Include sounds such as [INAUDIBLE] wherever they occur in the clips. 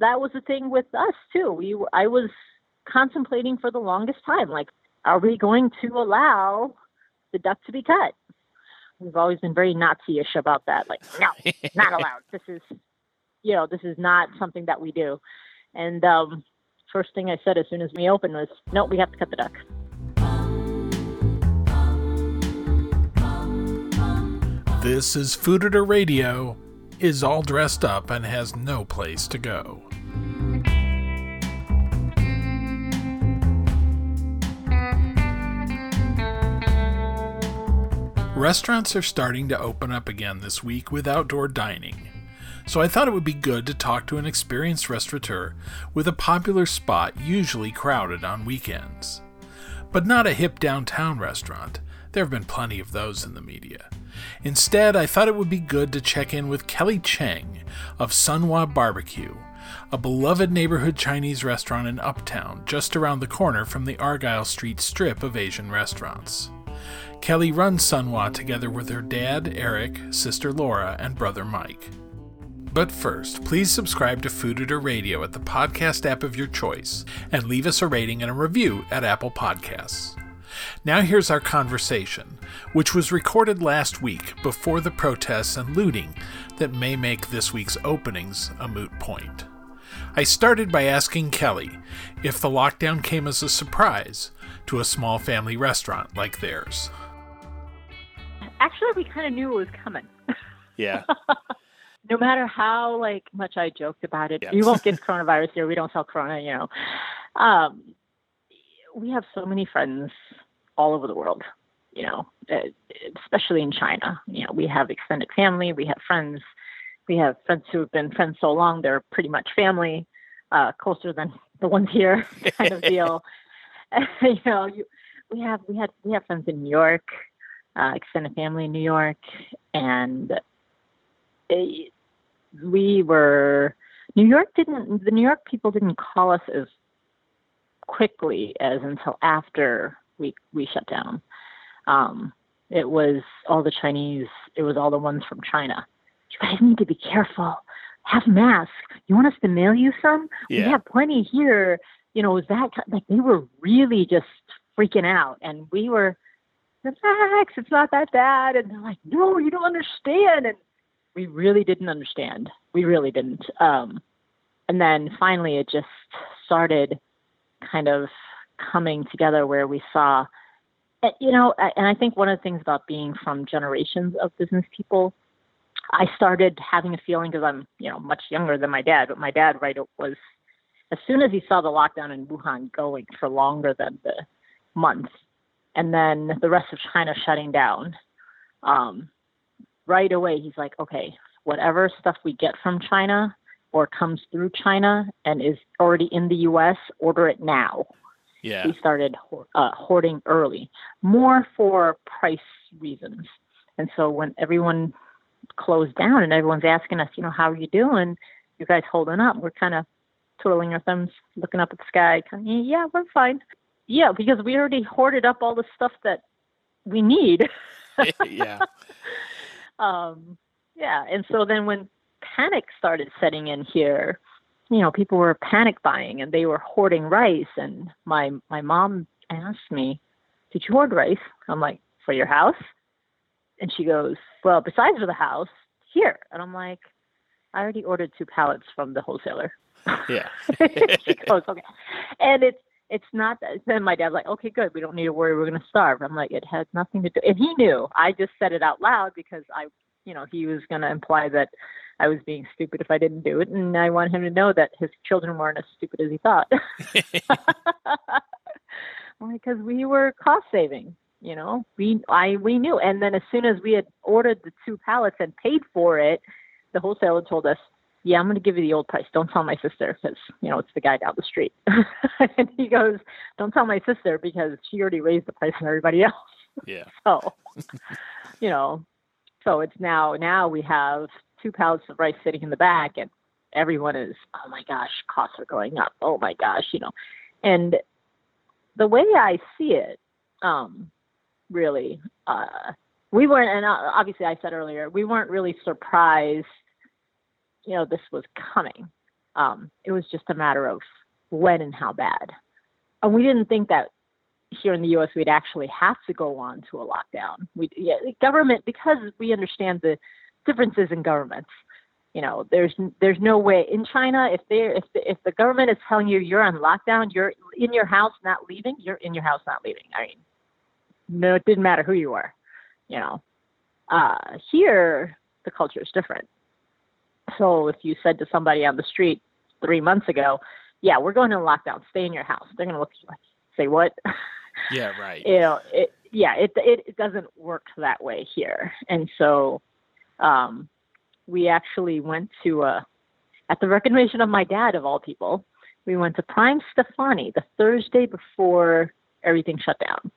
that was the thing with us too. We I was contemplating for the longest time, like, are we going to allow the duck to be cut? We've always been very Nazi-ish about that. Like, no, not [LAUGHS] allowed. This is, you know, this is not something that we do. And um, first thing I said as soon as we opened was, no, we have to cut the duck. This is Fooditor Radio, is all dressed up and has no place to go. Restaurants are starting to open up again this week with outdoor dining. So I thought it would be good to talk to an experienced restaurateur with a popular spot usually crowded on weekends. But not a hip downtown restaurant. There have been plenty of those in the media. Instead, I thought it would be good to check in with Kelly Cheng of Sun Wah Barbecue, a beloved neighborhood Chinese restaurant in Uptown just around the corner from the Argyle Street strip of Asian restaurants. Kelly runs Sun Wah together with her dad, Eric, sister Laura, and brother Mike. But first, please subscribe to Fooditor Radio at the podcast app of your choice and leave us a rating and a review at Apple Podcasts. Now here's our conversation, which was recorded last week before the protests and looting that may make this week's openings a moot point. I started by asking Kelly if the lockdown came as a surprise to a small family restaurant like theirs. Actually, we kind of knew it was coming. [LAUGHS] Yeah. no matter how like much I joked about it, Yes. you won't get coronavirus here. We don't sell corona, you know. Um, we have so many friends all over the world, you know, eh, especially in China. You know, we have extended family, we have friends, we have friends who have been friends so long they're pretty much family, uh, closer than [LAUGHS] the ones here, kind of [LAUGHS] deal. you know, you, we have we had we have friends in New York, uh, extended family in New York, and it, we were New York didn't the New York people didn't call us as quickly as until after we we shut down. Um, it was all the Chinese. It was all the ones from China. You guys need to be careful. Have masks. You want us to mail you some? We have plenty here. You know, is that like they were really just freaking out, and we were relax. It's not that bad. And they're like, no, you don't understand. And we really didn't understand. We really didn't. Um, and then finally, it just started kind of coming together where we saw, you know, and I think one of the things about being from generations of business people, I started having a feeling because I'm, you know, much younger than my dad, but my dad, right, was as soon as he saw the lockdown in Wuhan going for longer than the month, and then the rest of China shutting down, um, right away he's like, okay, whatever stuff we get from China or comes through China and is already in the U.S., order it now. Yeah. We started uh, hoarding early, more for price reasons. And so when everyone closed down and everyone's asking us, you know, how are you doing? You guys holding up? We're kind of twiddling our thumbs, looking up at the sky. Kind of, yeah, we're fine. Yeah, because we already hoarded up all the stuff that we need. [LAUGHS] yeah. [LAUGHS] um, yeah, and so then when panic started setting in here, you know, people were panic buying and they were hoarding rice. And my my mom asked me, "Did you hoard rice?" I'm like, "For your house?" And she goes, "Well, besides for the house, here." And I'm like, "I already ordered two pallets from the wholesaler." Yeah. [LAUGHS] she goes, "Okay," and it's it's not that. Then my dad's like, "Okay, good. We don't need to worry. We're going to starve." I'm like, "It has nothing to do." And he knew. I just said it out loud because I, you know, he was going to imply that I was being stupid if I didn't do it, and I want him to know that his children weren't as stupid as he thought. [LAUGHS] because we were cost saving. You know, we I we knew, and then as soon as we had ordered the two pallets and paid for it, the wholesaler told us, "Yeah, I'm going to give you the old price. Don't tell my sister because you know it's the guy down the street." [LAUGHS] and he goes, "Don't tell my sister because she already raised the price on everybody else." Yeah. [LAUGHS] So, you know, so it's now now we have two pallets of rice sitting in the back, and everyone is, oh my gosh, costs are going up. Oh my gosh, you know, and the way I see it, um, really, uh, we weren't, and uh, obviously I said earlier, we weren't really surprised, you know, this was coming. Um, it was just a matter of when and how bad. And we didn't think that here in the U.S. we'd actually have to go on to a lockdown. We yeah, government because we understand the differences in governments. You know, there's there's no way in China if they if the, if the government is telling you you're on lockdown, you're in your house not leaving, you're in your house not leaving. I mean, no, it didn't matter who you were. You know, uh, here the culture is different. So if you said to somebody on the street three months ago, "Yeah, we're going to lockdown. Stay in your house," they're going to look at you like, "Say what?" [LAUGHS] Yeah, right. you know, it, yeah, it, it it doesn't work that way here, and so um, we actually went to uh, at the recommendation of my dad of all people, we went to Prime Stefani the Thursday before everything shut down.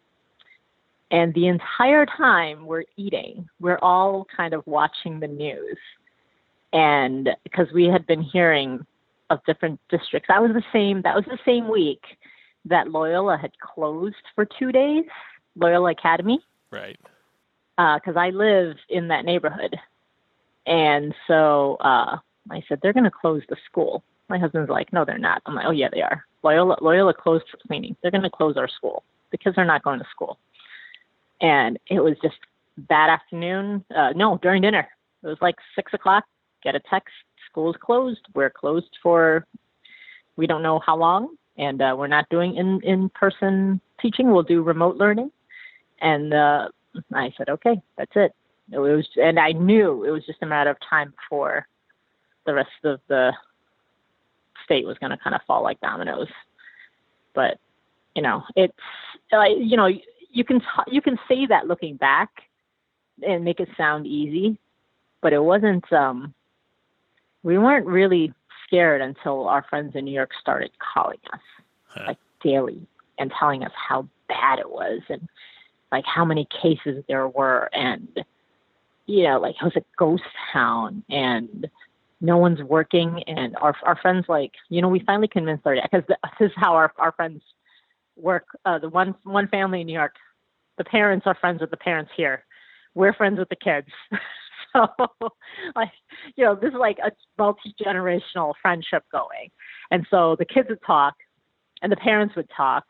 And the entire time we're eating, we're all kind of watching the news. And because we had been hearing of different districts, that was the same, that was the same week that Loyola had closed for two days, Loyola Academy. Right. Because uh, I live in that neighborhood. And so uh, I said, they're going to close the school. My husband's like, no, they're not. I'm like, oh, yeah, they are. Loyola, Loyola closed for cleaning. They're going to close our school because they're not going to school. And it was just that afternoon. Uh, no, during dinner. It was like six o'clock. Get a text. School's closed. We're closed for we don't know how long and uh, we're not doing in in person teaching. We'll do remote learning. And uh, I said, okay, that's it. It was, and I knew it was just a matter of time before the rest of the state was going to kind of fall like dominoes. But you know, it's like you know, you can you can say that looking back and make it sound easy, but it wasn't. um We weren't really scared until our friends in New York started calling us huh. like daily and telling us how bad it was and like how many cases there were and you know like it was a ghost town and no one's working and our our friends like you know we finally convinced our dad because this is how our our friends work uh the one one family in New York the parents are friends with the parents here we're friends with the kids [LAUGHS] so [LAUGHS] like you know this is like a multi generational friendship going. And so the kids would talk and the parents would talk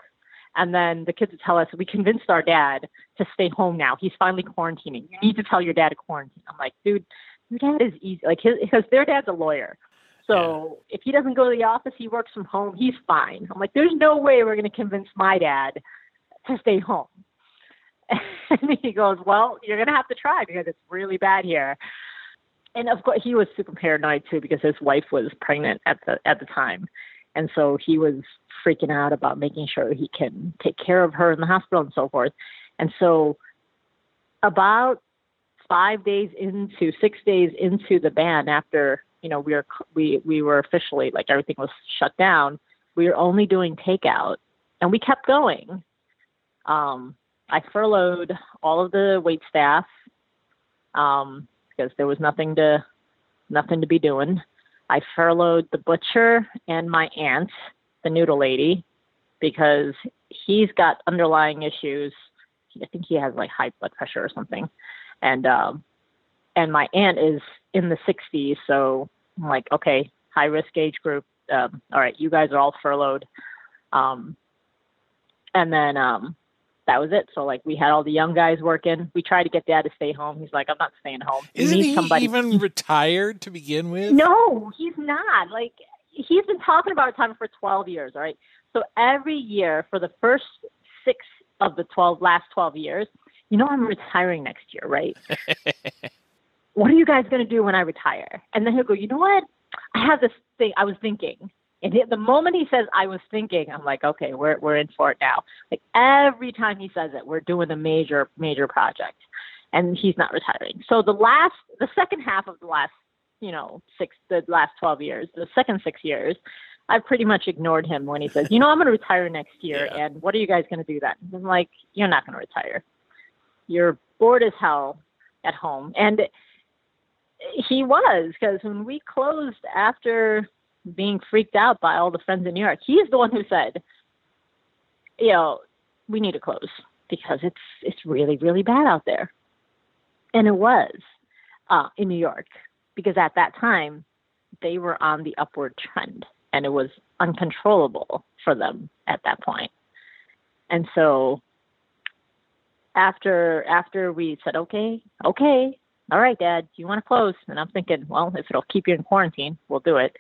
and then the kids would tell us we convinced our dad to stay home now. He's finally quarantining. You need to tell your dad to quarantine. I'm like dude your dad is easy. Like his because their dad's a lawyer. So yeah. if he doesn't go to the office he works from home he's fine. I'm like there's no way we're going to convince my dad to stay home [LAUGHS] and he goes, Well, you're going to have to try because it's really bad here. And of course, he was super paranoid too because his wife was pregnant at the at the time, and so he was freaking out about making sure he can take care of her in the hospital and so forth. And so, about five days into six days into the ban, after you know we were we we were officially like everything was shut down, we were only doing takeout, and we kept going. Um, I furloughed all of the wait staff um, because there was nothing to nothing to be doing. I furloughed the butcher and my aunt, the noodle lady, because he's got underlying issues. I think he has like high blood pressure or something, and um, and my aunt is in the 60s, so I'm like, okay, high risk age group. Um, all right, you guys are all furloughed. Um, and then um, that was it. So like we had all the young guys working. We tried to get dad to stay home. He's like, I'm not staying home. Isn't he somebody. even retired to begin with? No, he's not. Like he's been talking about retirement for 12 years. All right. So every year for the first six of the 12 last 12 years, you know, I'm retiring next year, right? [LAUGHS] what are you guys going to do when I retire? And then he'll go, you know what? I have this thing I was thinking. And the moment he says, I was thinking, I'm like, okay, we're, we're in for it now. Like every time he says it, we're doing a major, major project and he's not retiring. So the last, the second half of the last, you know, six, the last 12 years, the second six years, I've pretty much ignored him when he says, you know, I'm going to retire next [LAUGHS] year. Yeah. And what are you guys going to do then? I'm like, you're not going to retire. You're bored as hell at home. And he was, because when we closed after being freaked out by all the friends in New York. He is the one who said, you know, we need to close because it's it's really really bad out there, and it was uh, in New York because at that time they were on the upward trend and it was uncontrollable for them at that point. And so after after we said, Okay, okay, all right, Dad, you want to close? And I'm thinking, well, if it'll keep you in quarantine, we'll do it.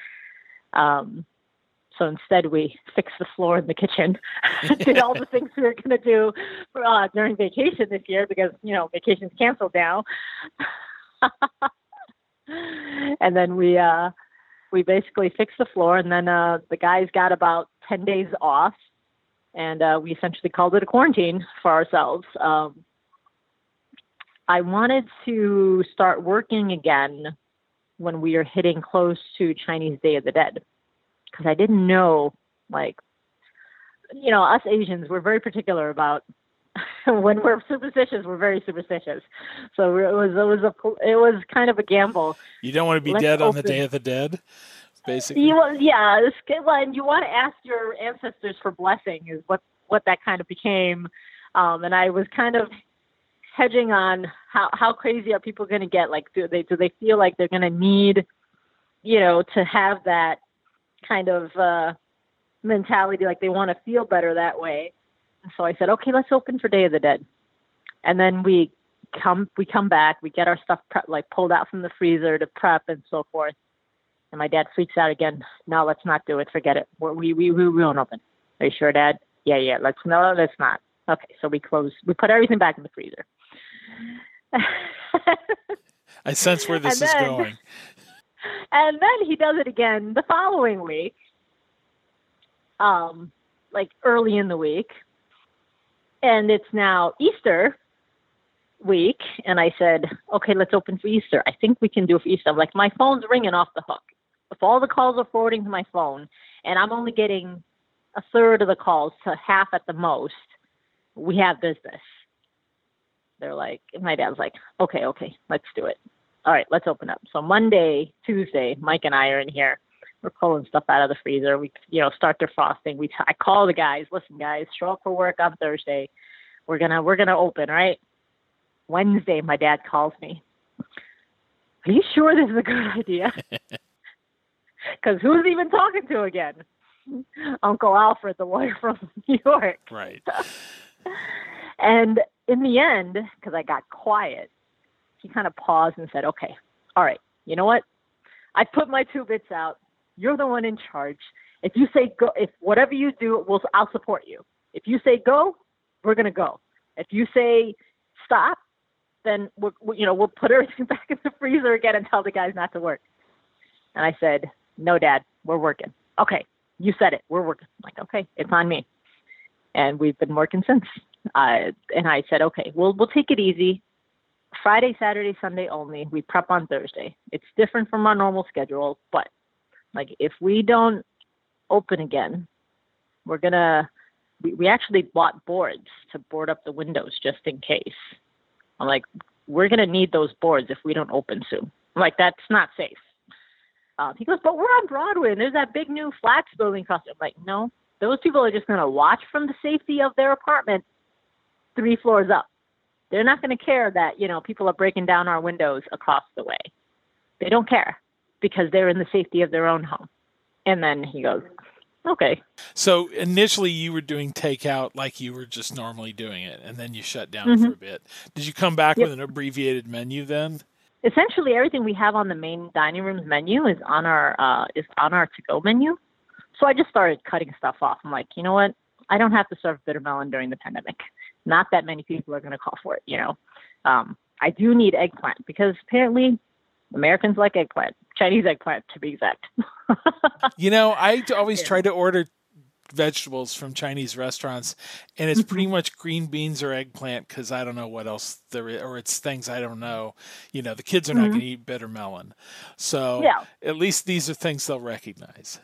Um, so instead, we fixed the floor in the kitchen, [LAUGHS] did all the things we were going to do uh, during vacation this year because you know vacation's canceled now. [LAUGHS] and then we uh, we basically fixed the floor, and then uh, the guys got about ten days off, and uh, we essentially called it a quarantine for ourselves. Um, I wanted to start working again when we are hitting close to Chinese Day of the Dead because I didn't know, like, you know, us Asians, we're very particular about [LAUGHS] when we're superstitious, we're very superstitious. So it was it was a it was kind of a gamble. You don't want to be Let's dead on the Day of the Dead, basically. You, yeah, well, and you want to ask your ancestors for blessing is what what that kind of became. Um, and I was kind of hedging on how how crazy are people going to get? Like, do they do they feel like they're going to need, you know, to have that kind of uh, mentality, like they want to feel better that way. And so I said, okay, let's open for Day of the Dead, and then we come we come back, we get our stuff like pulled out from the freezer to prep and so forth. And my dad freaks out again. No, let's not do it. Forget it. We're, we we we won't open. Are you sure, Dad? Yeah, yeah. Let's no, let's not. Okay, so we close. We put everything back in the freezer. I sense where [LAUGHS] this then, is going. [LAUGHS] And then he does it again the following week, um, like early in the week. And it's now Easter week. And I said, okay, let's open for Easter. I think we can do it for Easter. I'm like, my phone's ringing off the hook. If all the calls are forwarding to my phone and I'm only getting a third of the calls to half at the most, we have business. They're like, my dad's like, okay, okay, let's do it. All right, let's open up. So Monday, Tuesday, Mike and I are in here. We're pulling stuff out of the freezer. We, you know, start defrosting. We, I call the guys. Listen, guys, show up for work on Thursday. We're gonna, we're gonna open, right? Wednesday, my dad calls me. Are you sure this is a good idea? [LAUGHS] Because who's even talking to again? Uncle Alfred, the lawyer from New York. Right. [LAUGHS] and in the end, because I got quiet, he kind of paused and said, Okay, all right, you know what? I put my two bits out. You're the one in charge. If you say go, if whatever you do, we'll, I'll support you. If you say go, we're going to go. If you say stop, then we'll, you know, we'll put everything [LAUGHS] back in the freezer again and tell the guys not to work. And I said, No, Dad, we're working. Okay, you said it. We're working. I'm like, okay, it's on me. And we've been working since. Uh, and I said, okay, we'll we'll take it easy. Friday, Saturday, Sunday only. We prep on Thursday. It's different from our normal schedule, but like if we don't open again, we're gonna. We, we actually bought boards to board up the windows just in case. I'm like, we're gonna need those boards if we don't open soon. I'm like, that's not safe. Uh, he goes, but we're on Broadway and there's that big new flats building across. I'm like, no, those people are just gonna watch from the safety of their apartment three floors up. They're not going to care that, you know, people are breaking down our windows across the way. They don't care because they're in the safety of their own home. And then he goes, okay. So initially you were doing takeout like you were just normally doing it, and then you shut down mm-hmm. for a bit. Did you come back yep. with an abbreviated menu then? Essentially, everything we have on the main dining room's menu is on our uh, is on our to-go menu. So I just started cutting stuff off. I'm like, you know what? I don't have to serve bitter melon during the pandemic not that many people are going to call for it. You know, um, I do need eggplant because apparently Americans like eggplant, Chinese eggplant to be exact. [LAUGHS] you know, I always try to order vegetables from Chinese restaurants, and it's pretty mm-hmm. much green beans or eggplant because I don't know what else there is, or it's things I don't know. You know, the kids are not mm-hmm. going to eat bitter melon, so yeah. at least these are things they'll recognize.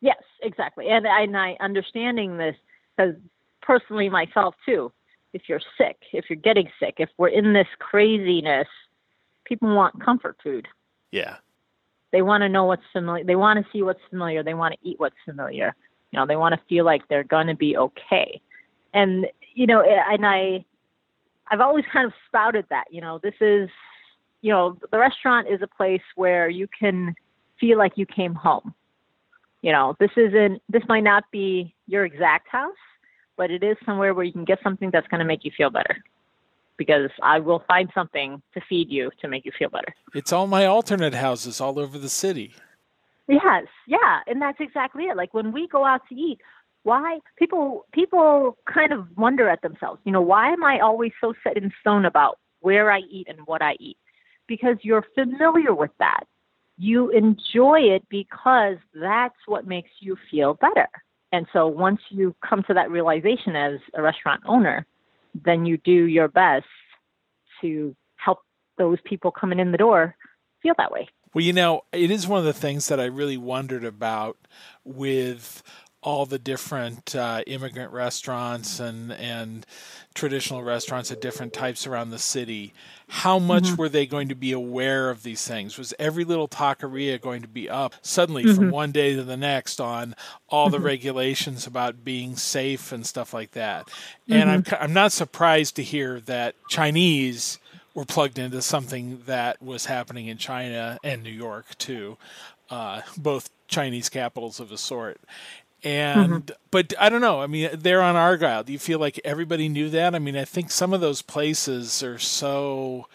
Yes, exactly, and I, and I understanding this because personally myself too if you're sick, if you're getting sick, if we're in this craziness, people want comfort food. Yeah. They want to know what's familiar. They want to see what's familiar. They want to eat what's familiar. You know, they want to feel like they're going to be okay. And you know, eh, and I, I've always kind of spouted that. You know, this is, you know, the restaurant is a place where you can feel like you came home. You know, this isn't this might not be your exact house, but it is somewhere where you can get something that's going to make you feel better. Because I will find something to feed you to make you feel better. It's all my alternate houses all over the city. Yes, yeah, and that's exactly it. Like when we go out to eat, why people people kind of wonder at themselves, you know, why am I always so set in stone about where I eat and what I eat? Because you're familiar with that. You enjoy it because that's what makes you feel better. And so once you come to that realization as a restaurant owner, then you do your best to help those people coming in the door feel that way. Well, you know, it is one of the things that I really wondered about with all the different uh, immigrant restaurants and and traditional restaurants of different types around the city. How much mm-hmm. were they going to be aware of these things? Was every little taqueria going to be up suddenly mm-hmm. from one day to the next on all the mm-hmm. regulations about being safe and stuff like that? And I'm mm-hmm. I'm not surprised to hear that Chinese were plugged into something that was happening in China and New York too, uh, both Chinese capitals of a sort. And mm-hmm. but I don't know. I mean, they're on Argyle. Do you feel like everybody knew that? I mean, I think some of those places are so.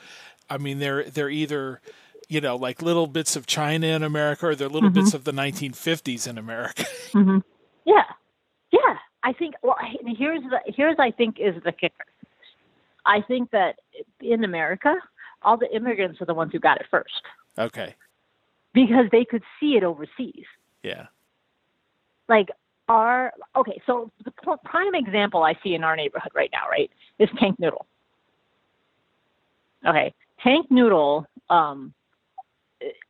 I mean, they're they're either you know like little bits of China in America or they're little mm-hmm. bits of the 1950s in America. [LAUGHS] Mm-hmm. Yeah, yeah. I think. Well, here's the here's I think is the kicker. I think that in America, all the immigrants are the ones who got it first. Okay. Because they could see it overseas. Yeah like our okay so the prime example i see in our neighborhood right now right is tank noodle. Okay tank noodle um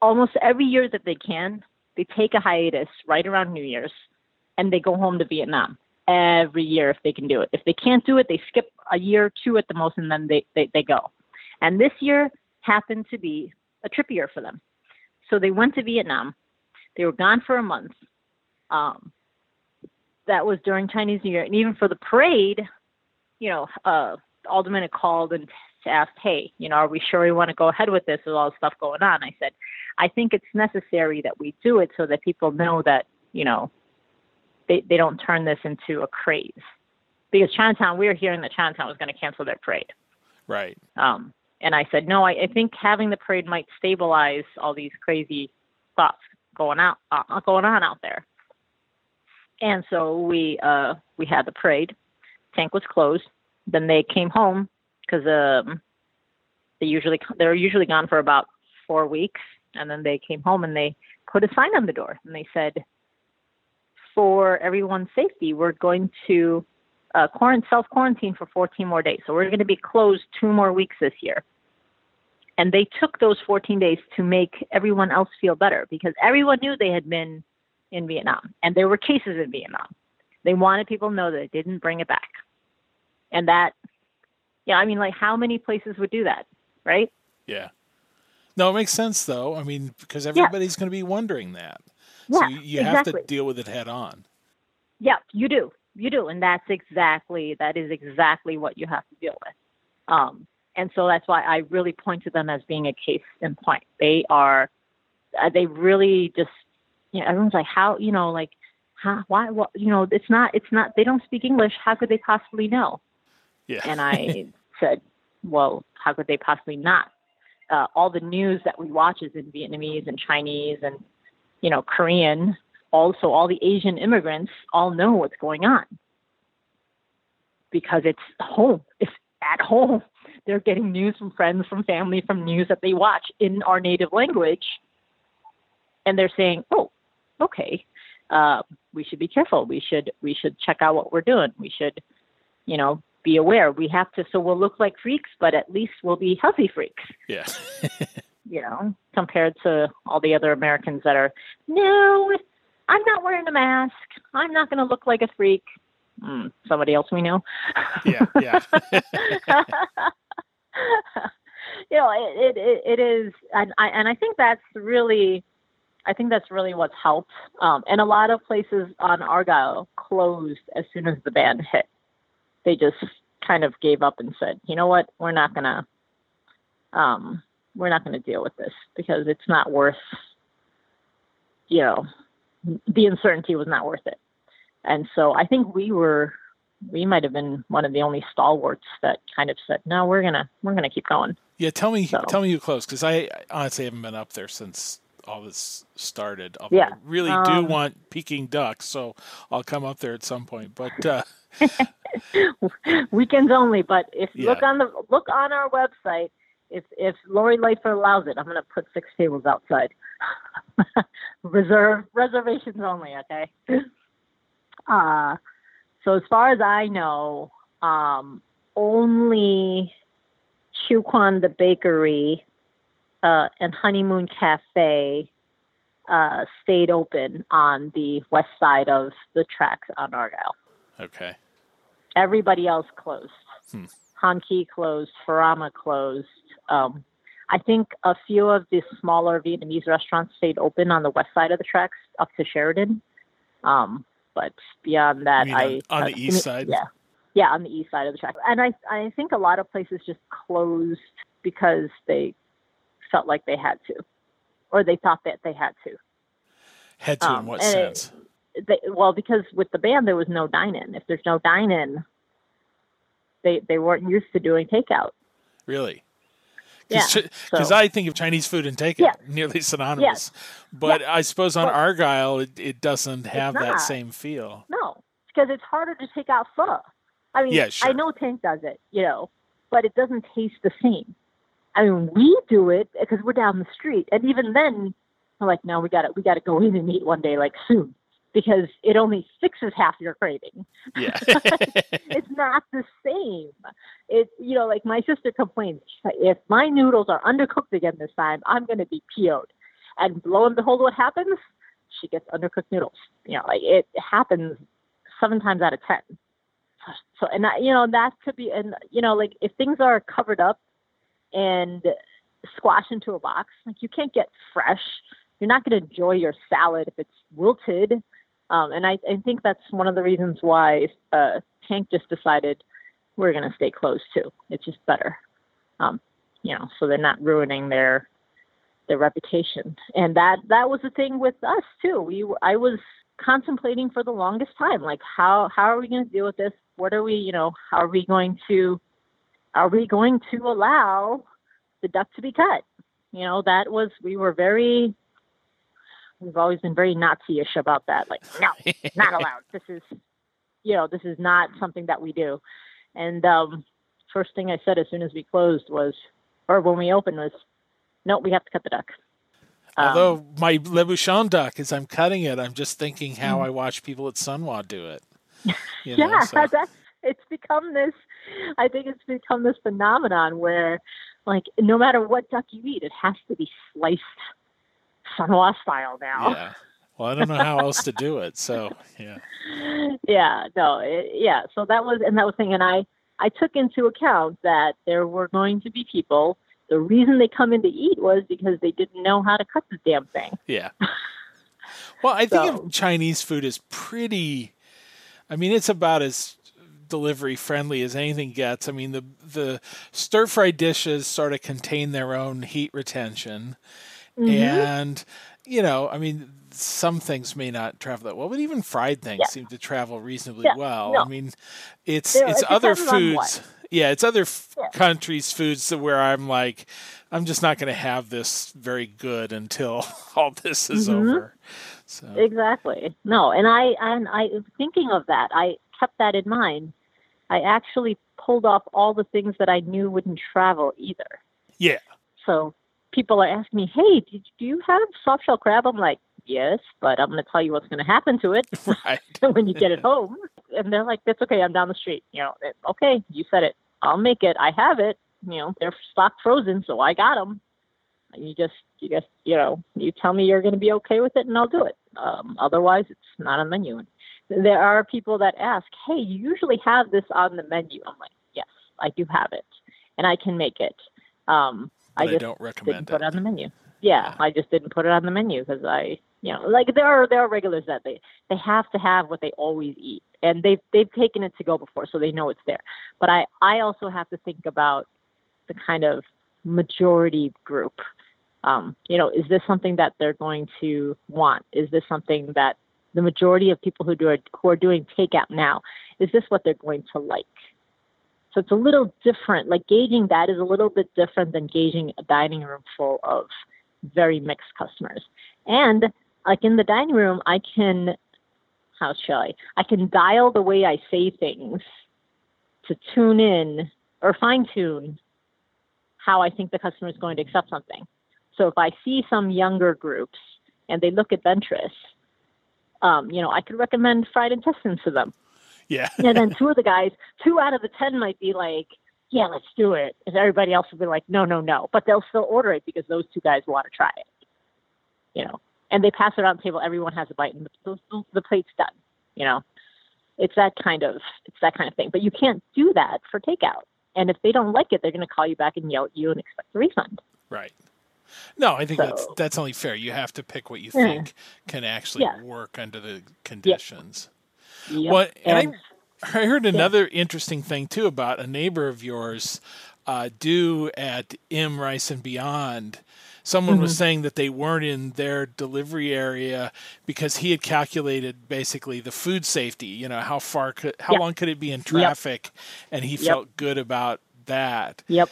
almost every year that they can they take a hiatus right around new year's and they go home to vietnam every year if they can do it. If they can't do it they skip a year or two at the most and then they, they, they go. And this year happened to be a trip year for them. So they went to vietnam. They were gone for a month. Um, that was during Chinese New Year, and even for the parade, you know, uh, alderman had called and asked, "Hey, you know, are we sure we want to go ahead with this with all the stuff going on?" I said, "I think it's necessary that we do it so that people know that you know they they don't turn this into a craze." Because Chinatown, we were hearing that Chinatown was going to cancel their parade. Right. Um, and I said, no, I, I think having the parade might stabilize all these crazy thoughts going out uh, going on out there. And so we uh, we had the parade. Tank was closed. Then they came home because um, they usually they're usually gone for about four weeks, and then they came home and they put a sign on the door and they said, "For everyone's safety, we're going to uh, self quarantine for 14 more days. So we're going to be closed two more weeks this year." And they took those 14 days to make everyone else feel better because everyone knew they had been in Vietnam, and there were cases in Vietnam. They wanted people to know that they didn't bring it back, and that, yeah, I mean, like how many places would do that, right? Yeah. No, it makes sense though. I mean, because everybody's yeah. going to be wondering that. Yeah, so you, you exactly. have to deal with it head on. Yeah, you do. You do, and that's exactly that is exactly what you have to deal with. Um, and so that's why I really point to them as being a case in point. They are, uh, they really just you know, everyone's like, how, you know, like, how, why, what, you know, it's not, it's not, they don't speak English. How could they possibly know? Yeah. And I [LAUGHS] said, well, how could they possibly not? Uh, all the news that we watch is in Vietnamese and Chinese and, you know, Korean. Also, all the Asian immigrants all know what's going on because it's home. It's at home. They're getting news from friends, from family, from news that they watch in our native language. And they're saying, oh, okay, uh, we should be careful. We should we should check out what we're doing. We should, you know, be aware. We have to. So we'll look like freaks, but at least we'll be healthy freaks. Yeah. [LAUGHS] you know, compared to all the other Americans that are, no, I'm not wearing a mask. I'm not going to look like a freak. Mm, somebody else we know. yeah, yeah. [LAUGHS] you know, it, it it is, and I and I think that's really I think that's really what's helped. Um, and a lot of places on Argyle closed as soon as the ban hit. They just kind of gave up and said, you know what, we're not gonna, um, we're not gonna deal with this because it's not worth you know, the uncertainty was not worth it. And so I think we were, we might have been one of the only stalwarts that kind of said, no, we're gonna, we're gonna keep going. Yeah, tell me, so. tell me you close because I honestly haven't been up there since all this started. Although yeah, I really um, do want Peking ducks, so I'll come up there at some point. But uh, [LAUGHS] weekends only. But if yeah. look on the look on our website, if if Lori Lightfoot allows it, I'm going to put six tables outside. [LAUGHS] Reserve reservations only. Okay. [LAUGHS] Uh, so as far as I know, um, only Chiu Quon the bakery uh, and Honeymoon Cafe uh, stayed open on the west side of the tracks on Argyle. Okay. Everybody else closed. Hmm. Closed. Furama closed. Um, I think a few of the smaller Vietnamese restaurants stayed open on the west side of the tracks up to Sheridan. Um, but beyond that, I on, on the east side. Yeah, yeah, on the east side of the track. And I I think a lot of places just closed because they felt like they had to, or they thought that they had to. Had to um, in what sense? It, they, well, because with the band there was no dine-in. If there's no dine-in, they they weren't used to doing takeout. Really? Because yeah, so. I think of Chinese food and takeout yeah. nearly synonymous, yeah. but I suppose on Argyle it, it doesn't have that same feel. No, because it's harder to take out pho. I mean, yeah, sure. I know Tank does it, you know, but it doesn't taste the same. I mean, we do it because we're down the street, and even then, we're like, no, we got to we got to go in and eat one day, like soon, because it only fixes half your craving. Yeah, [LAUGHS] it's not the same. It's you know, like my sister complains, if my noodles are undercooked again this time, I'm going to be PO'd. And lo and behold, what happens? She gets undercooked noodles. You know, like it happens seven times out of ten. So, and that, you know, that could be, and you know, like if things are covered up and squash into a box. Like you can't get fresh. You're not going to enjoy your salad if it's wilted. Um, and I, I think that's one of the reasons why uh, Tank just decided we're going to stay closed too. It's just better, um, you know, so they're not ruining their their reputation. And that that was the thing with us too. We I was contemplating for the longest time, like how how are we going to deal with this? What are we, you know, how are we going to are we going to allow the duck to be cut? You know, that was, we were very, we've always been very Nazi-ish about that. Like, no, [LAUGHS] not allowed. This is, you know, this is not something that we do. And um, first thing I said as soon as we closed was, or when we opened was, no, we have to cut the duck. Although um, my Le Bouchon duck, as I'm cutting it, I'm just thinking how mm-hmm. I watch people at Sun Wah do it. [LAUGHS] You know, yeah, so. [LAUGHS] it's become this I think it's become this phenomenon where like no matter what duck you eat, it has to be sliced Sun Wah style now. Yeah. Well, I don't know how else to do it. So yeah. [LAUGHS] Yeah. No. It, yeah. So that was and that was thing, and I I took into account that there were going to be people. The reason they come in to eat was because they didn't know how to cut the damn thing. Yeah. Well, I think [LAUGHS] so, Chinese food is pretty. I mean, it's about as delivery friendly as anything gets. I mean, the the stir fry dishes sort of contain their own heat retention, mm-hmm. and you know, I mean, some things may not travel that well, but even fried things yeah. seem to travel reasonably yeah. well. No. I mean, it's it's other foods. Yeah, it's other f- yeah. countries' foods where I'm like, I'm just not going to have this very good until [LAUGHS] all this is mm-hmm. over. So. Exactly. No, and I and I thinking of that, I kept that in mind I actually pulled off all the things that I knew wouldn't travel either. Yeah. So people are asking me, "Hey, did, do you have soft shell crab?" I'm like, "Yes, but I'm going to tell you what's going to happen to it [LAUGHS] right. [LAUGHS] when you get it home." And they're like, "That's okay. I'm down the street." You know, okay, you said it. I'll make it. I have it. You know, they're stock frozen, so I got them. You just, you just, you know, you tell me you're going to be okay with it, and I'll do it. Um, otherwise, it's not on the menu there are people that ask, "Hey, you usually have this on the menu." I'm like, "Yes, I do have it, and I can make it." Um, I just don't recommend didn't put it on the menu. Yeah, yeah, I just didn't put it on the menu because I, you know, like there are there are regulars that they they have to have what they always eat, and they've they've taken it to go before, so they know it's there. But I I also have to think about the kind of majority group Um, you know, is this something that they're going to want? Is this something that the majority of people who do who are doing takeout now, is this what they're going to like? So it's a little different. Like gauging that is a little bit different than gauging a dining room full of very mixed customers. And like in the dining room, I can, how shall I? I can dial the way I say things to tune in or fine tune how I think the customer is going to accept something. So if I see some younger groups and they look adventurous, um, you know, I could recommend fried intestines to them. Yeah. [LAUGHS] and then two of the guys, two out of the ten might be like, yeah, let's do it. And everybody else will be like, no, no, no. But they'll still order it because those two guys want to try it. You know, and they pass it around the table. Everyone has a bite, and the, the, the plate's done. You know, it's that kind of it's that kind of thing. But you can't do that for takeout. And if they don't like it, they're going to call you back and yell at you and expect a refund. Right. No, I think So- that's that's only fair. You have to pick what you [LAUGHS] Yeah. think can actually Yeah. work under the conditions. Yep. Well, and and I heard another interesting thing too about a neighbor of yours uh, do at M Rice and Beyond. Someone was Mm-hmm. saying that they weren't in their delivery area because he had calculated basically the food safety. You know, how far could, how Yep. long could it be in traffic, and he felt good about that. yep,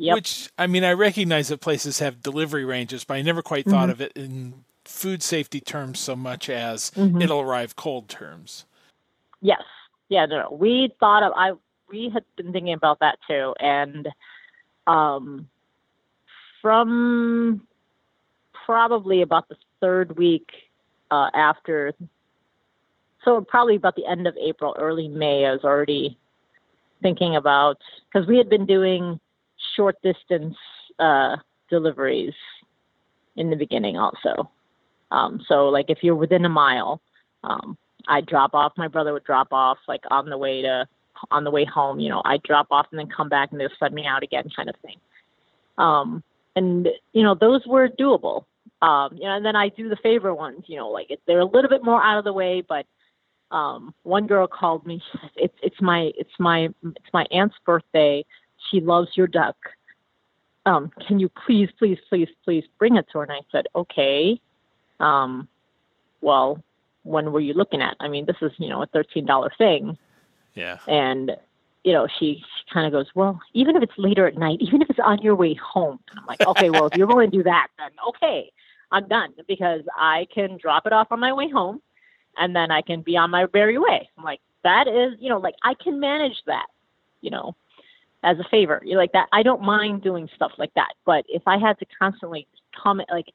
yep. Which I mean, I recognize that places have delivery ranges, but I never quite thought Mm-hmm. of it in food safety terms so much as Mhm. it'll arrive cold terms. Yes. Yeah, no, no. We thought of I we had been thinking about that too. And um from probably about the third week uh after so probably about the end of April, early May, I was already thinking about because we had been doing short distance uh deliveries in the beginning also. Um so like if you're within a mile, um I'd drop off. My brother would drop off like on the way to on the way home. You know, I'd drop off and then come back and they'll send me out again, kind of thing. Um, and you know, those were doable. Um, you know, and then I do the favor ones. You know, like they're a little bit more out of the way, but um, one girl called me. "It's it's my it's my it's my aunt's birthday. She loves your duck. Um, can you please please please please bring it to her?" And I said, "Okay." Um, well, when were you looking at? I mean, this is, you know, a $13 thing. Yeah. And, you know, she, she kind of goes, well, even if it's later at night, even if it's on your way home. And I'm like, okay, well, if you're willing to do that, then okay, I'm done because I can drop it off on my way home and then I can be on my merry way. I'm like, that is, you know, like I can manage that, you know, as a favor. You're like that. I don't mind doing stuff like that. But if I had to constantly comment, like,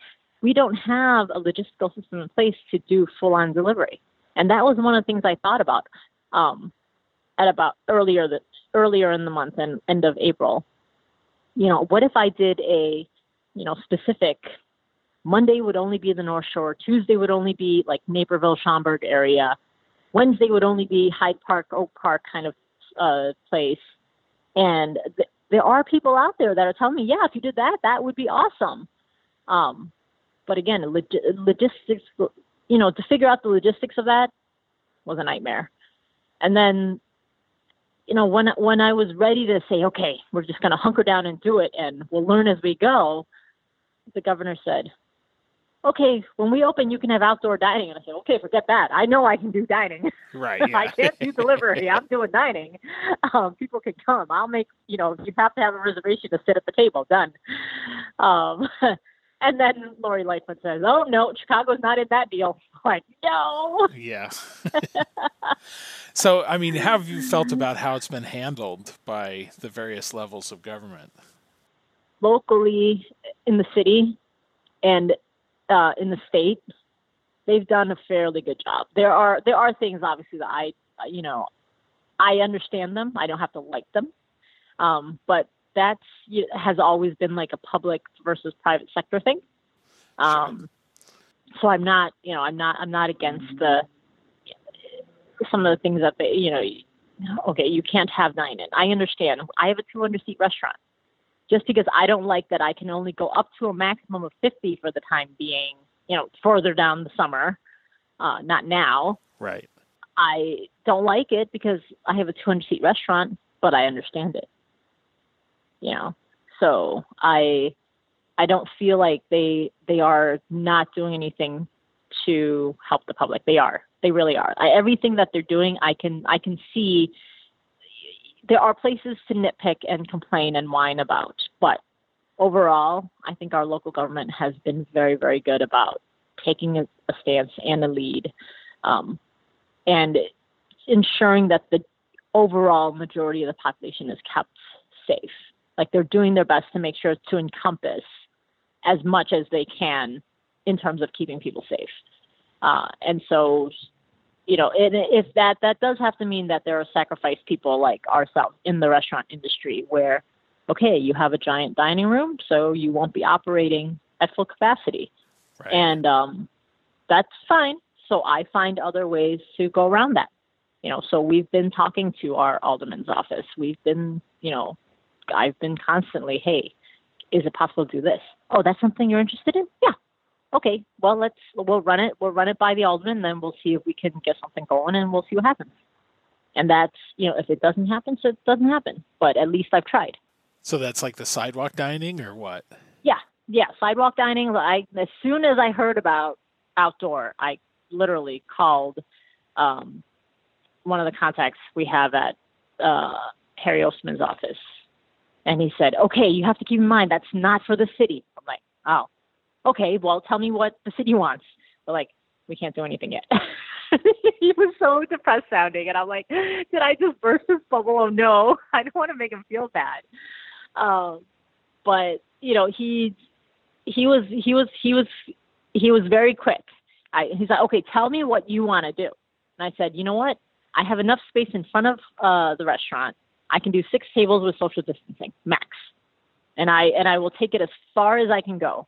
we don't have a logistical system in place to do full on delivery. And that was one of the things I thought about um, at about earlier the, earlier in the month and end of April. You know, what if I did a, you know, specific Monday would only be the North Shore, Tuesday would only be like Naperville, Schaumburg area, Wednesday would only be Hyde Park, Oak Park kind of uh, place. And th- there are people out there that are telling me, yeah, if you did that, that would be awesome. Um, but again, log- logistics, you know, to figure out the logistics of that was a nightmare. And then, you know, when when I was ready to say, okay, we're just going to hunker down and do it, and we'll learn as we go, the governor said, okay, when we open, you can have outdoor dining. And I said, okay, forget that. I know I can do dining. Right. [LAUGHS] I can't do delivery. [LAUGHS] I'm doing dining. Um, people can come. I'll make, you know, you have to have a reservation to sit at the table. Done. Um, [LAUGHS] and then Lori Lightfoot says, oh, no, Chicago's not in that deal. I'm like, no. yeah. so, I mean, how have you felt about how it's been handled by the various levels of government? Locally in the city and uh, in the state, they've done a fairly good job. There are there are things obviously that I, you know, I understand them. I don't have to like them, um, but that's has always been like a public versus private sector thing. Um, so I'm not, you know, I'm not, I'm not against the some of the things that they, you know, okay, you can't have nine in. I understand. I have a 200 seat restaurant. Just because I don't like that I can only go up to a maximum of 50 for the time being, you know, further down the summer, uh, not now. Right. I don't like it because I have a 200 seat restaurant, but I understand it. You know, so I, I don't feel like they they are not doing anything to help the public. They are. They really are. I, everything that they're doing, I can I can see. There are places to nitpick and complain and whine about, but overall, I think our local government has been very, very good about taking a, a stance and a lead, um, and ensuring that the overall majority of the population is kept safe. Like they're doing their best to make sure to encompass as much as they can in terms of keeping people safe. Uh, and so, you know, it, if that that does have to mean that there are sacrificed people like ourselves in the restaurant industry, where okay, you have a giant dining room, so you won't be operating at full capacity, right. and um, that's fine. So I find other ways to go around that. You know, so we've been talking to our alderman's office. We've been, you know, I've been constantly, hey, is it possible to do this? Oh, that's something you're interested in? Yeah. Okay. Well, let's we'll run it. We'll run it by the alderman, then we'll see if we can get something going, and we'll see what happens. And that's you know, if it doesn't happen, so it doesn't happen. But at least I've tried. So that's like the sidewalk dining, or what? Yeah, yeah, sidewalk dining. I as soon as I heard about outdoor, I literally called um, one of the contacts we have at uh, Harry Osterman's office and he said, okay, you have to keep in mind that's not for the city. I'm like, oh, okay, well, tell me what the city wants. But like, we can't do anything yet. [LAUGHS] he was so depressed sounding. And I'm like, did I just burst his bubble? Oh no, [LAUGHS] I don't want to make him feel bad. Um, but you know, he, he was, he was, he was, he was very quick. I, he's like, okay, tell me what you want to do. And I said, you know what? I have enough space in front of uh, the restaurant I can do six tables with social distancing max, and I and I will take it as far as I can go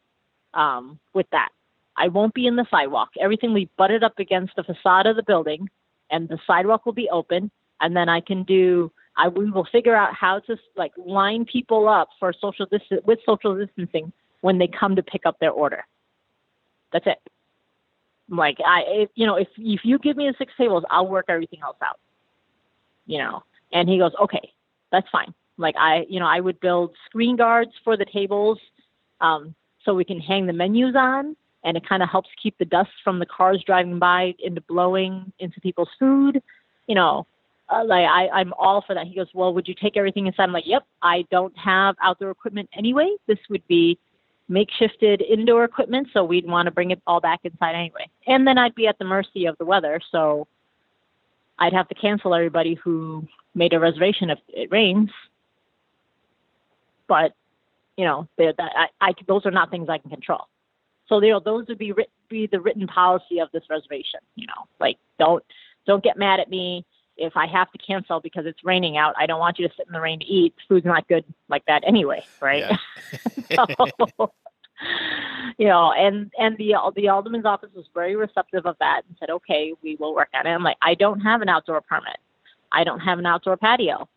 um, with that. I won't be in the sidewalk. Everything will be butted up against the facade of the building, and the sidewalk will be open. And then I can do. I we will figure out how to like line people up for social distance with social distancing when they come to pick up their order. That's it. Like I, if, you know, if if you give me the six tables, I'll work everything else out. You know, and he goes, okay, that's fine. Like I, you know, I would build screen guards for the tables um, so we can hang the menus on, and it kind of helps keep the dust from the cars driving by into blowing into people's food. You know, uh, like I, I'm all for that. He goes, well, would you take everything inside? I'm like, yep. I don't have outdoor equipment anyway. This would be makeshifted indoor equipment, so we'd want to bring it all back inside anyway. And then I'd be at the mercy of the weather, so I'd have to cancel everybody who made a reservation if it rains. But you know, that I, I those are not things I can control. So you know, those would be writ- be the written policy of this reservation. You know, like don't don't get mad at me if I have to cancel because it's raining out. I don't want you to sit in the rain to eat. Food's not good like that anyway, right? Yeah. [LAUGHS] so, you know, and and the the alderman's office was very receptive of that and said, okay, we will work on it. I'm like, I don't have an outdoor permit. I don't have an outdoor patio.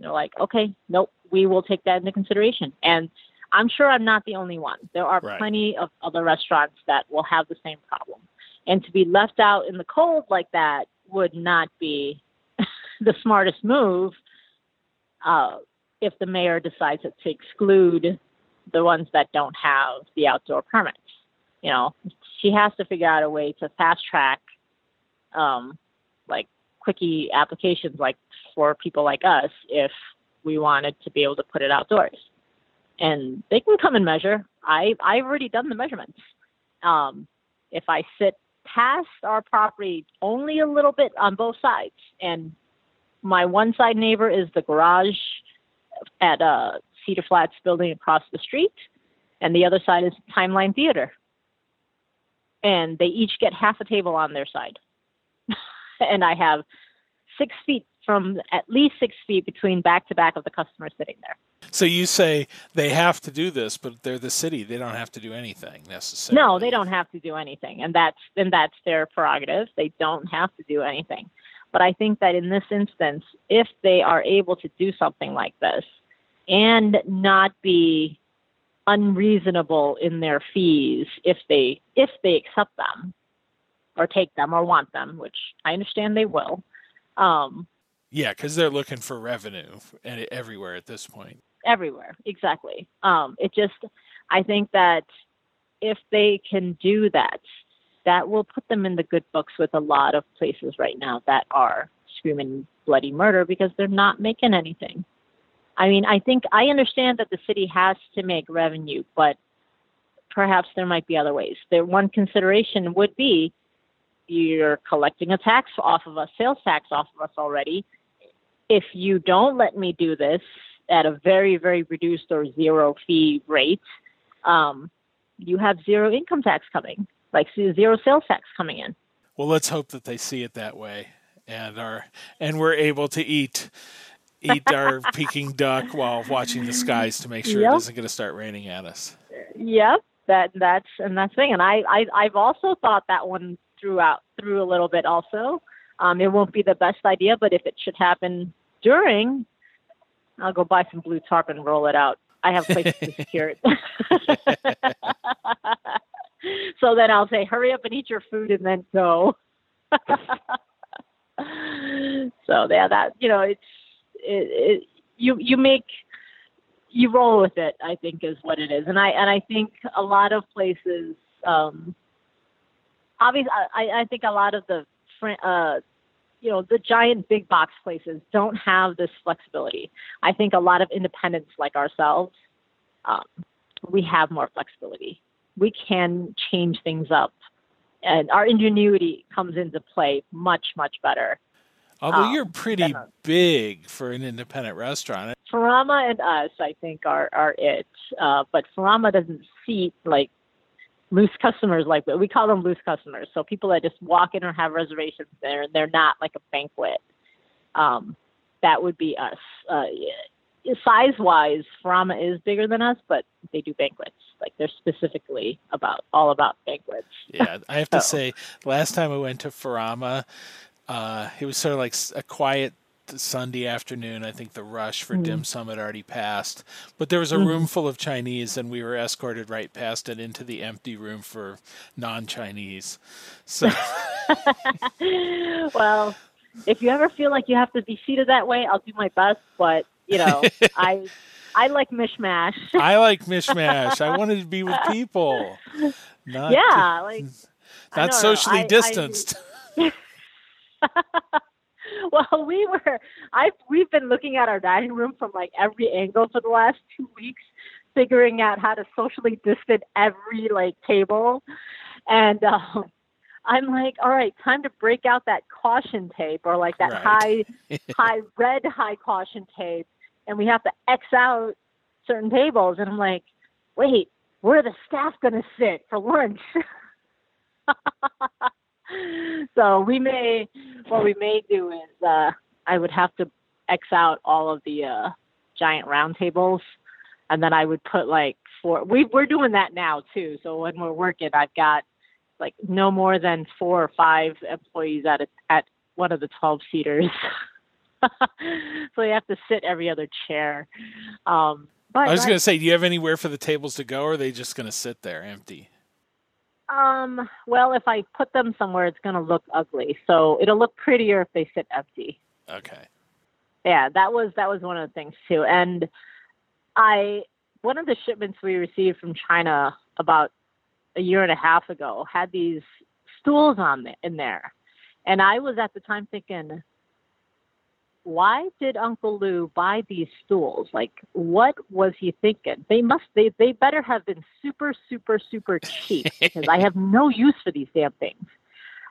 They're like, okay, nope, we will take that into consideration. And I'm sure I'm not the only one. There are right. plenty of other restaurants that will have the same problem. And to be left out in the cold like that would not be [LAUGHS] the smartest move uh, if the mayor decides to exclude the ones that don't have the outdoor permits. You know, she has to figure out a way to fast track, um, like quickie applications, like for people like us, if we wanted to be able to put it outdoors. And they can come and measure. I I've already done the measurements. Um, if I sit past our property only a little bit on both sides, and my one side neighbor is the garage at uh, Cedar Flats building across the street, and the other side is Timeline Theater. And they each get half a table on their side. [LAUGHS] and I have six feet from at least six feet between back to back of the customer sitting there. So you say they have to do this, but they're the city; they don't have to do anything necessarily. No, they don't have to do anything, and that's and that's their prerogative. They don't have to do anything. But I think that in this instance, if they are able to do something like this, and not be unreasonable in their fees if they if they accept them or take them or want them, which I understand they will. Um, yeah, because they're looking for revenue and everywhere at this point. Everywhere, exactly. Um, it just I think that if they can do that, that will put them in the good books with a lot of places right now that are screaming bloody murder because they're not making anything. I mean, I think I understand that the city has to make revenue, but perhaps there might be other ways. There, one consideration would be you're collecting a tax off of us, sales tax off of us already. If you don't let me do this at a very, very reduced or zero fee rate, um, you have zero income tax coming, like zero sales tax coming in. Well, let's hope that they see it that way, and are and we're able to eat eat our [LAUGHS] Peking duck while watching the skies to make sure yep. it isn't going to start raining at us. Yep, that that's and that's thing. And I, I I've also thought that one through out through a little bit also. Um, it won't be the best idea, but if it should happen during, I'll go buy some blue tarp and roll it out. I have places to [LAUGHS] secure it. [LAUGHS] so then I'll say, hurry up and eat your food and then go. [LAUGHS] so yeah, that you know, it's it, it, you you make you roll with it. I think is what it is, and I and I think a lot of places, um, obviously, I, I think a lot of the uh, you know the giant big box places don't have this flexibility. I think a lot of independents like ourselves, um, we have more flexibility. We can change things up, and our ingenuity comes into play much much better Although um, you're pretty big for an independent restaurant. Furama and us, I think, are are it. Uh, but Furama doesn't seat like loose customers like we call them loose customers. So people that just walk in or have reservations there, and they're not like a banquet. Um, that would be us. Uh, size wise, Furama is bigger than us, but they do banquets. Like they're specifically about all about banquets. Yeah, I [LAUGHS] have to say, last time I went to Furama, uh, it was sort of like a quiet Sunday afternoon. I think the rush for mm. dim sum had already passed, but there was a mm. room full of Chinese, and we were escorted right past it into the empty room for non-Chinese. So, [LAUGHS] well, if you ever feel like you have to be seated that way, I'll do my best. But you know, [LAUGHS] I I like mishmash. I like mishmash. I wanted to be with [LAUGHS] people. Not yeah, like not socially I, distanced. I, [LAUGHS] well, we were. I we've been looking at our dining room from like every angle for the last two weeks, figuring out how to socially distance every like table, and um, I'm like, all right, time to break out that caution tape or like that right. high, [LAUGHS] high red high caution tape, and we have to X out certain tables, and I'm like, wait, where are the staff going to sit for lunch? [LAUGHS] [LAUGHS] so we may what we may do is uh, I would have to X out all of the uh, giant round tables, and then I would put like four. We we're doing that now too. So when we're working, I've got like no more than four or five employees at a, at one of the twelve seaters. [LAUGHS] so you have to sit every other chair. Um, but I was going to say, do you have anywhere for the tables to go, or are they just going to sit there empty? Um, well, if I put them somewhere, it's going to look ugly. So it'll look prettier if they sit empty. Okay. Yeah, that was that was one of the things too. And I one of the shipments we received from China about a year and a half ago had these stools on the, in there. And I was at the time thinking, why did Uncle Lou buy these stools? Like, what was he thinking? They must, they, they better have been super, super, super cheap [LAUGHS] because I have no use for these damn things.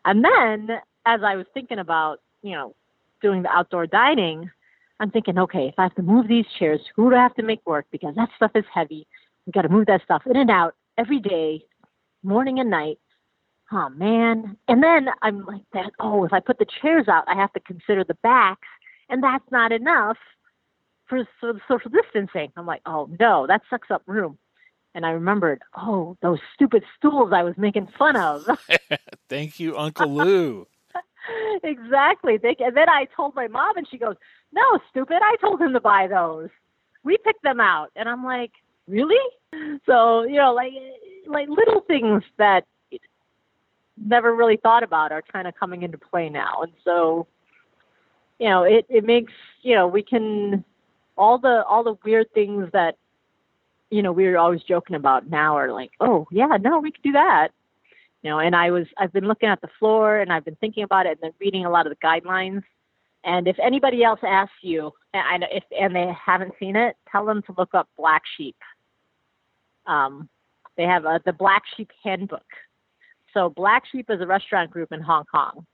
And then, as I was thinking about, you know, doing the outdoor dining, I'm thinking, okay, if I have to move these chairs, who do I have to make work? Because that stuff is heavy. We got to move that stuff in and out every day, morning and night. Oh man. And then I'm like that, oh, if I put the chairs out, I have to consider the backs and that's not enough for, social distancing. I'm like, oh no, that sucks up room. And I remembered, oh, those stupid stools I was making fun of. [LAUGHS] Thank you, Uncle Lou. [LAUGHS] exactly. And then I told my mom, and she goes, "No, stupid! I told him to buy those. We picked them out." And I'm like, "Really?" So you know, like like little things that never really thought about are kind of coming into play now. And so you know, it, it makes, you know, we can, all the, all the weird things that, you know, we were always joking about now are like, oh yeah, no, we could do that. You know, and I was I've been looking at the floor and I've been thinking about it and then reading a lot of the guidelines. And if anybody else asks you, and if and they haven't seen it, tell them to look up Black Sheep. Um, they have a, the Black Sheep Handbook. So Black Sheep is a restaurant group in Hong Kong.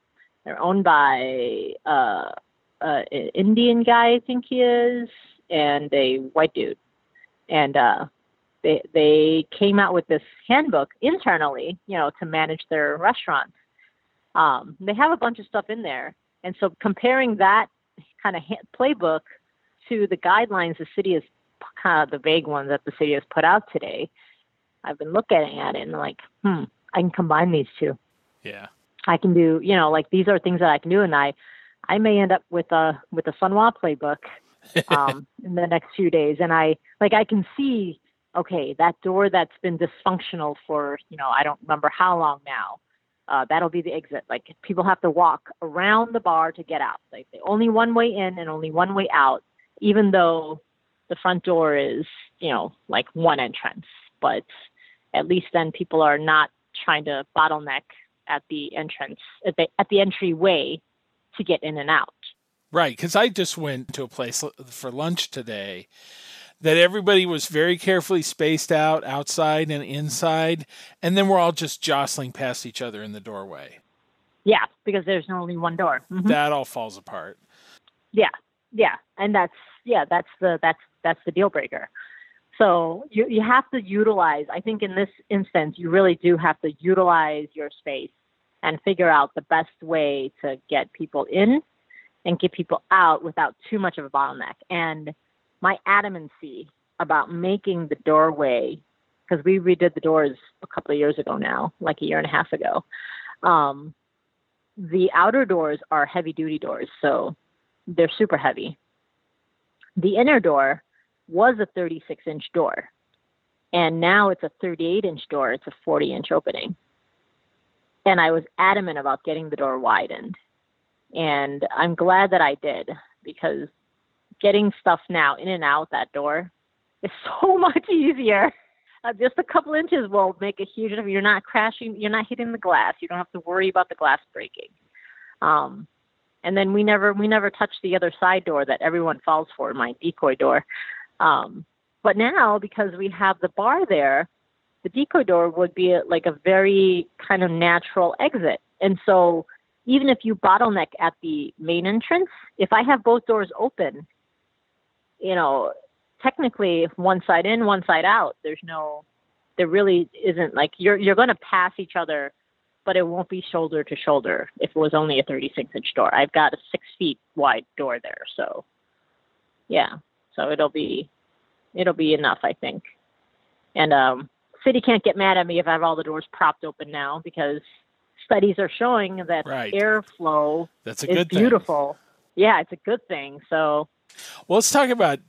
They're owned by uh, uh, an Indian guy, I think he is, and a white dude. And uh, they they came out with this handbook internally, you know, to manage their restaurants. Um, they have a bunch of stuff in there, and so comparing that kind of playbook to the guidelines the city has kind of the vague ones that the city has put out today, I've been looking at it and like, hmm, I can combine these two. Yeah. I can do, you know, like these are things that I can do, and I, I may end up with a with a Sun Wah playbook [LAUGHS] um, in the next few days, and I like I can see, okay, that door that's been dysfunctional for you know I don't remember how long now. Uh, that'll be the exit. Like people have to walk around the bar to get out. Like only one way in and only one way out, even though the front door is you know like one entrance. But at least then people are not trying to bottleneck at the entrance at the at the entryway to get in and out. Right, because I just went to a place for lunch today that everybody was very carefully spaced out outside and inside, and then we're all just jostling past each other in the doorway. Yeah, because there's only one door. Mm-hmm. That all falls apart. Yeah, yeah, and that's yeah, that's the that's that's the deal breaker. So you you have to utilize. I think in this instance, you really do have to utilize your space and figure out the best way to get people in and get people out without too much of a bottleneck. And my adamancy about making the doorway, because we redid the doors a couple of years ago now, like a year and a half ago. Um, the outer doors are heavy duty doors, so they're super heavy. The inner door was a 36 inch door, and now it's a 38 inch door. It's a 40 inch opening. And I was adamant about getting the door widened. And I'm glad that I did because getting stuff now in and out that door is [LAUGHS] so much easier. Uh, just a couple inches will make a huge difference. You're not crashing, you're not hitting the glass. You don't have to worry about the glass breaking. Um, and then we never we never touch the other side door that everyone falls for, my decoy door. Um, but now because we have the bar there, the decoy door would be a, like a very kind of natural exit. And so even if you bottleneck at the main entrance, if I have both doors open, you know, technically one side in, one side out, there's no there really isn't like you're you're going to pass each other but it won't be shoulder to shoulder if it was only a 36 inch door. I've got a six feet wide door there, so yeah, so it'll be it'll be enough, I think. And um, city can't get mad at me if I have all the doors propped open now because studies are showing that right. airflow That's a is good beautiful. Thing. Yeah, it's a good thing. So, well, let's talk about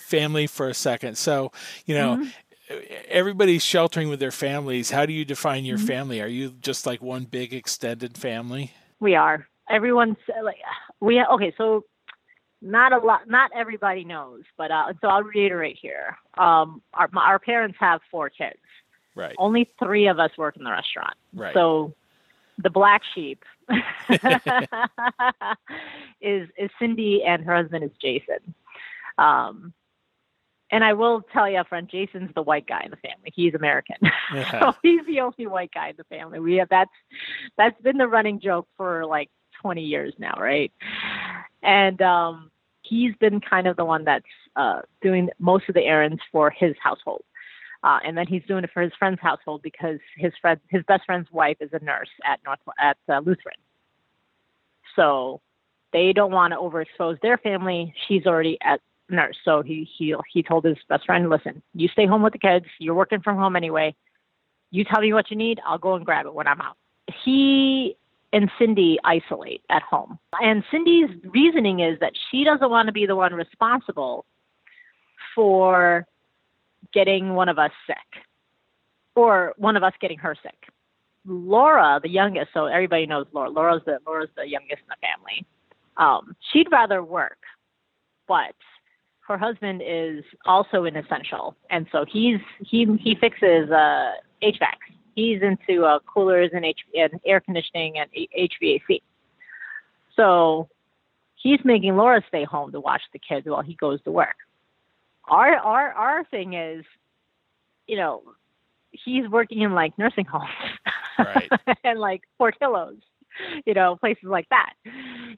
family for a second. So, you know, mm-hmm. everybody's sheltering with their families. How do you define your mm-hmm. family? Are you just like one big extended family? We are. Everyone's like we okay. So not a lot, not everybody knows, but uh, so I'll reiterate here. Um, our our parents have four kids. Right. Only three of us work in the restaurant. Right. So the black sheep [LAUGHS] is is Cindy and her husband is Jason. Um, and I will tell you up front, Jason's the white guy in the family. He's American, yeah. [LAUGHS] so he's the only white guy in the family. We have that's that's been the running joke for like 20 years now, right? And um, he's been kind of the one that's uh, doing most of the errands for his household. Uh, and then he's doing it for his friend's household because his friend, his best friend's wife is a nurse at North at uh, Lutheran. So they don't want to overexpose their family. She's already at nurse, so he he he told his best friend, "Listen, you stay home with the kids. You're working from home anyway. You tell me what you need. I'll go and grab it when I'm out." He and Cindy isolate at home. And Cindy's reasoning is that she doesn't want to be the one responsible for getting one of us sick or one of us getting her sick. Laura, the youngest, so everybody knows Laura. Laura's the Laura's the youngest in the family. Um, she'd rather work, but her husband is also an essential, and so he's he he fixes uh, HVAC. He's into uh, coolers and, H- and air conditioning and HVAC. So he's making Laura stay home to watch the kids while he goes to work. Our our our thing is, you know, he's working in like nursing homes right. [LAUGHS] and like Portillo's, you know, places like that.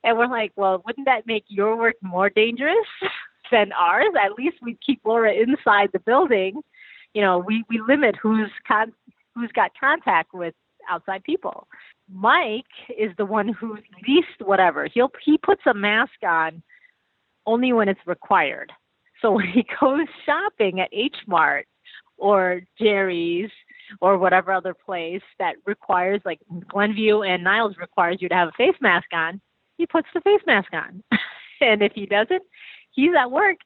And we're like, well, wouldn't that make your work more dangerous? than ours. At least we keep Laura inside the building. You know, we, we limit who's con- who's got contact with outside people. Mike is the one who's least whatever. He'll he puts a mask on only when it's required. So [LAUGHS] when he goes shopping at H Mart or Jerry's or whatever other place that requires like Glenview and Niles requires you to have a face mask on, he puts the face mask on. [LAUGHS] and if he doesn't, he's at work.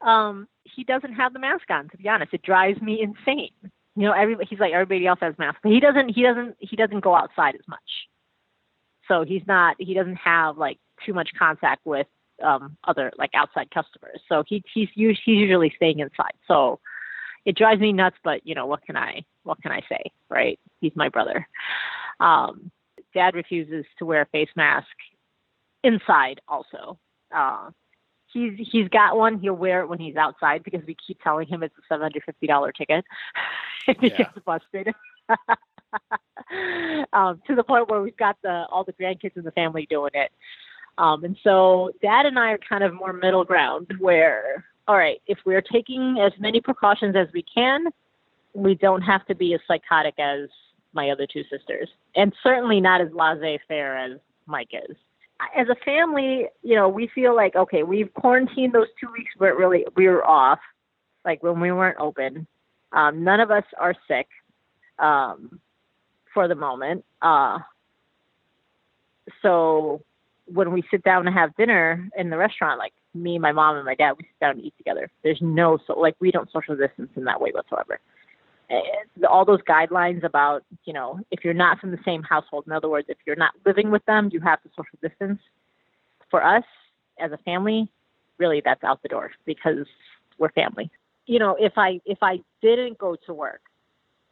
Um, he doesn't have the mask on. To be honest, it drives me insane. You know, everybody. He's like everybody else has masks, but he doesn't. He doesn't. He doesn't go outside as much. So he's not. He doesn't have like too much contact with um, other like outside customers. So he he's he's usually staying inside. So it drives me nuts. But you know what can I what can I say, right? He's my brother. Um, Dad refuses to wear a face mask inside also. Uh, he's he's got one. He'll wear it when he's outside because we keep telling him it's a seven hundred fifty dollar ticket, [LAUGHS] and he yeah. gets busted. [LAUGHS] um, to the point where we've got the all the grandkids in the family doing it. Um, and so dad and I are kind of more middle ground where, all right, if we're taking as many precautions as we can, we don't have to be as psychotic as my other two sisters, and certainly not as laissez faire as Mike is as a family, you know, we feel like okay, we've quarantined those two weeks where it really we were off, like when we weren't open. Um, none of us are sick um, for the moment. Uh, so when we sit down to have dinner in the restaurant, like me, my mom, and my dad, we sit down and eat together. There's no so like we don't social distance in that way whatsoever eh, all those guidelines about, you know, if you're not from the same household, in other words, if you're not living with them, you have to social distance. For us as a family, really that's out the door because we're family. You know, if I if I didn't go to work,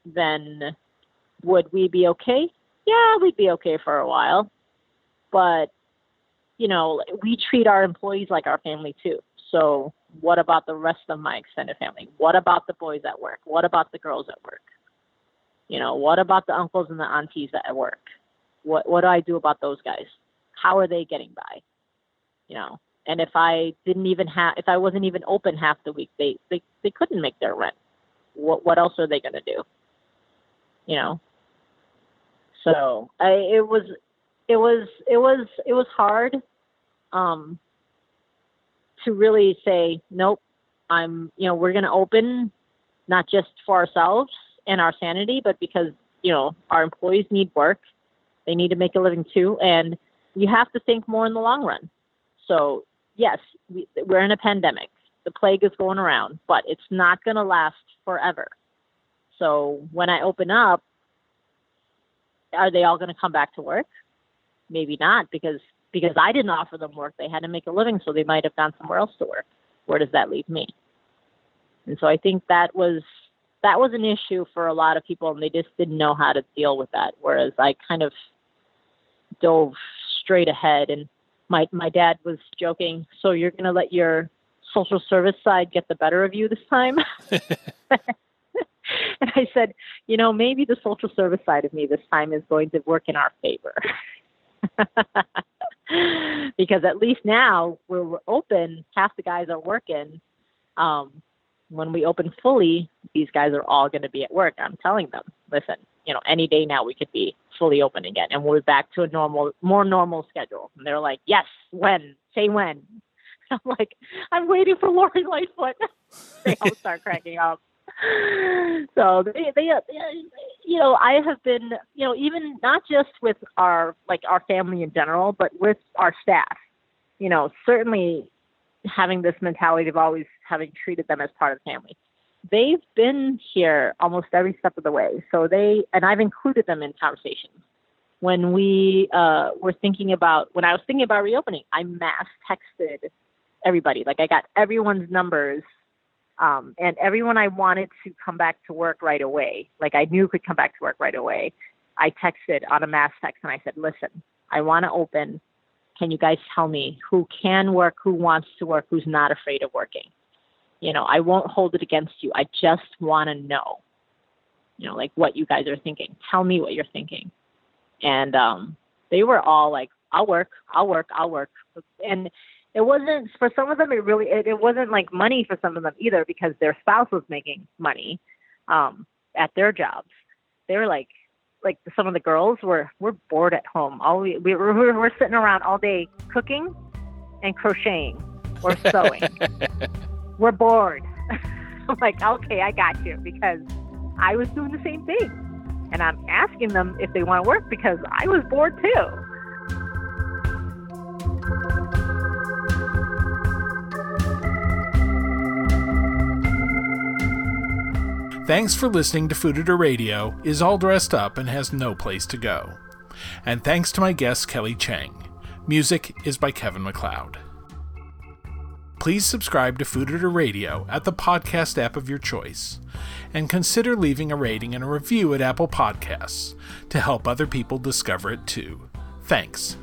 then would we be okay? Yeah, we'd be okay for a while. But you know, we treat our employees like our family too. So what about the rest of my extended family? What about the boys at work? What about the girls at work? You know, what about the uncles and the aunties at work? What what do I do about those guys? How are they getting by? You know, and if I didn't even have if I wasn't even open half the week, they they they couldn't make their rent. What what else are they going to do? You know. So, I it was it was it was it was hard um to really say, nope, I'm, you know, we're going to open not just for ourselves and our sanity, but because, you know, our employees need work. They need to make a living too. And you have to think more in the long run. So, yes, we, we're in a pandemic. The plague is going around, but it's not going to last forever. So, when I open up, are they all going to come back to work? Maybe not, because because I didn't offer them work. They had to make a living, so they might have gone somewhere else to work. Where does that leave me? And so I think that was that was an issue for a lot of people, and they just didn't know how to deal with that. Whereas I kind of dove straight ahead, and my my dad was joking. So you're going to let your social service side get the better of you this time? [LAUGHS] [LAUGHS] and I said, you know, maybe the social service side of me this time is going to work in our favor. [LAUGHS] [LAUGHS] because at least now where we're open, half the guys are working. Um, when we open fully, these guys are all going to be at work. I'm telling them, listen, you know, any day now we could be fully open again, and we're back to a normal, more normal schedule. And they're like, yes, when? Say when. [LAUGHS] I'm like, I'm waiting for Lori Lightfoot. [LAUGHS] they all start cracking up. [LAUGHS] so they, they, you know, I have been, you know, even not just with our like our family in general, but with our staff. You know, certainly having this mentality of always having treated them as part of the family. They've been here almost every step of the way. So they and I've included them in conversations. When we uh, were thinking about when I was thinking about reopening, I mass texted everybody. Like I got everyone's numbers, um, and everyone I wanted to come back to work right away, like I knew could come back to work right away. I texted on a mass text and I said, "Listen, I want to open. Can you guys tell me who can work, who wants to work, who's not afraid of working? You know, I won't hold it against you. I just want to know, you know, like what you guys are thinking. Tell me what you're thinking." And um, they were all like, "I'll work, I'll work, I'll work," and it wasn't for some of them it really it, it wasn't like money for some of them either because their spouse was making money um at their jobs. They were like like some of the girls were we're bored at home. All we we were we're, we're sitting around all day cooking and crocheting or [LAUGHS] sewing. We're bored. I'm [LAUGHS] like okay i got you because i was doing the same thing. And i'm asking them if they want to work because i was bored too Thanks for listening to Fooditor Radio is all dressed up and has no place to go. And thanks to my guest Kelly Cheng. Music is by Kevin MacLeod. Please subscribe to Fooditor Radio at the podcast app of your choice, and consider leaving a rating and a review at Apple Podcasts to help other people discover it too. Thanks.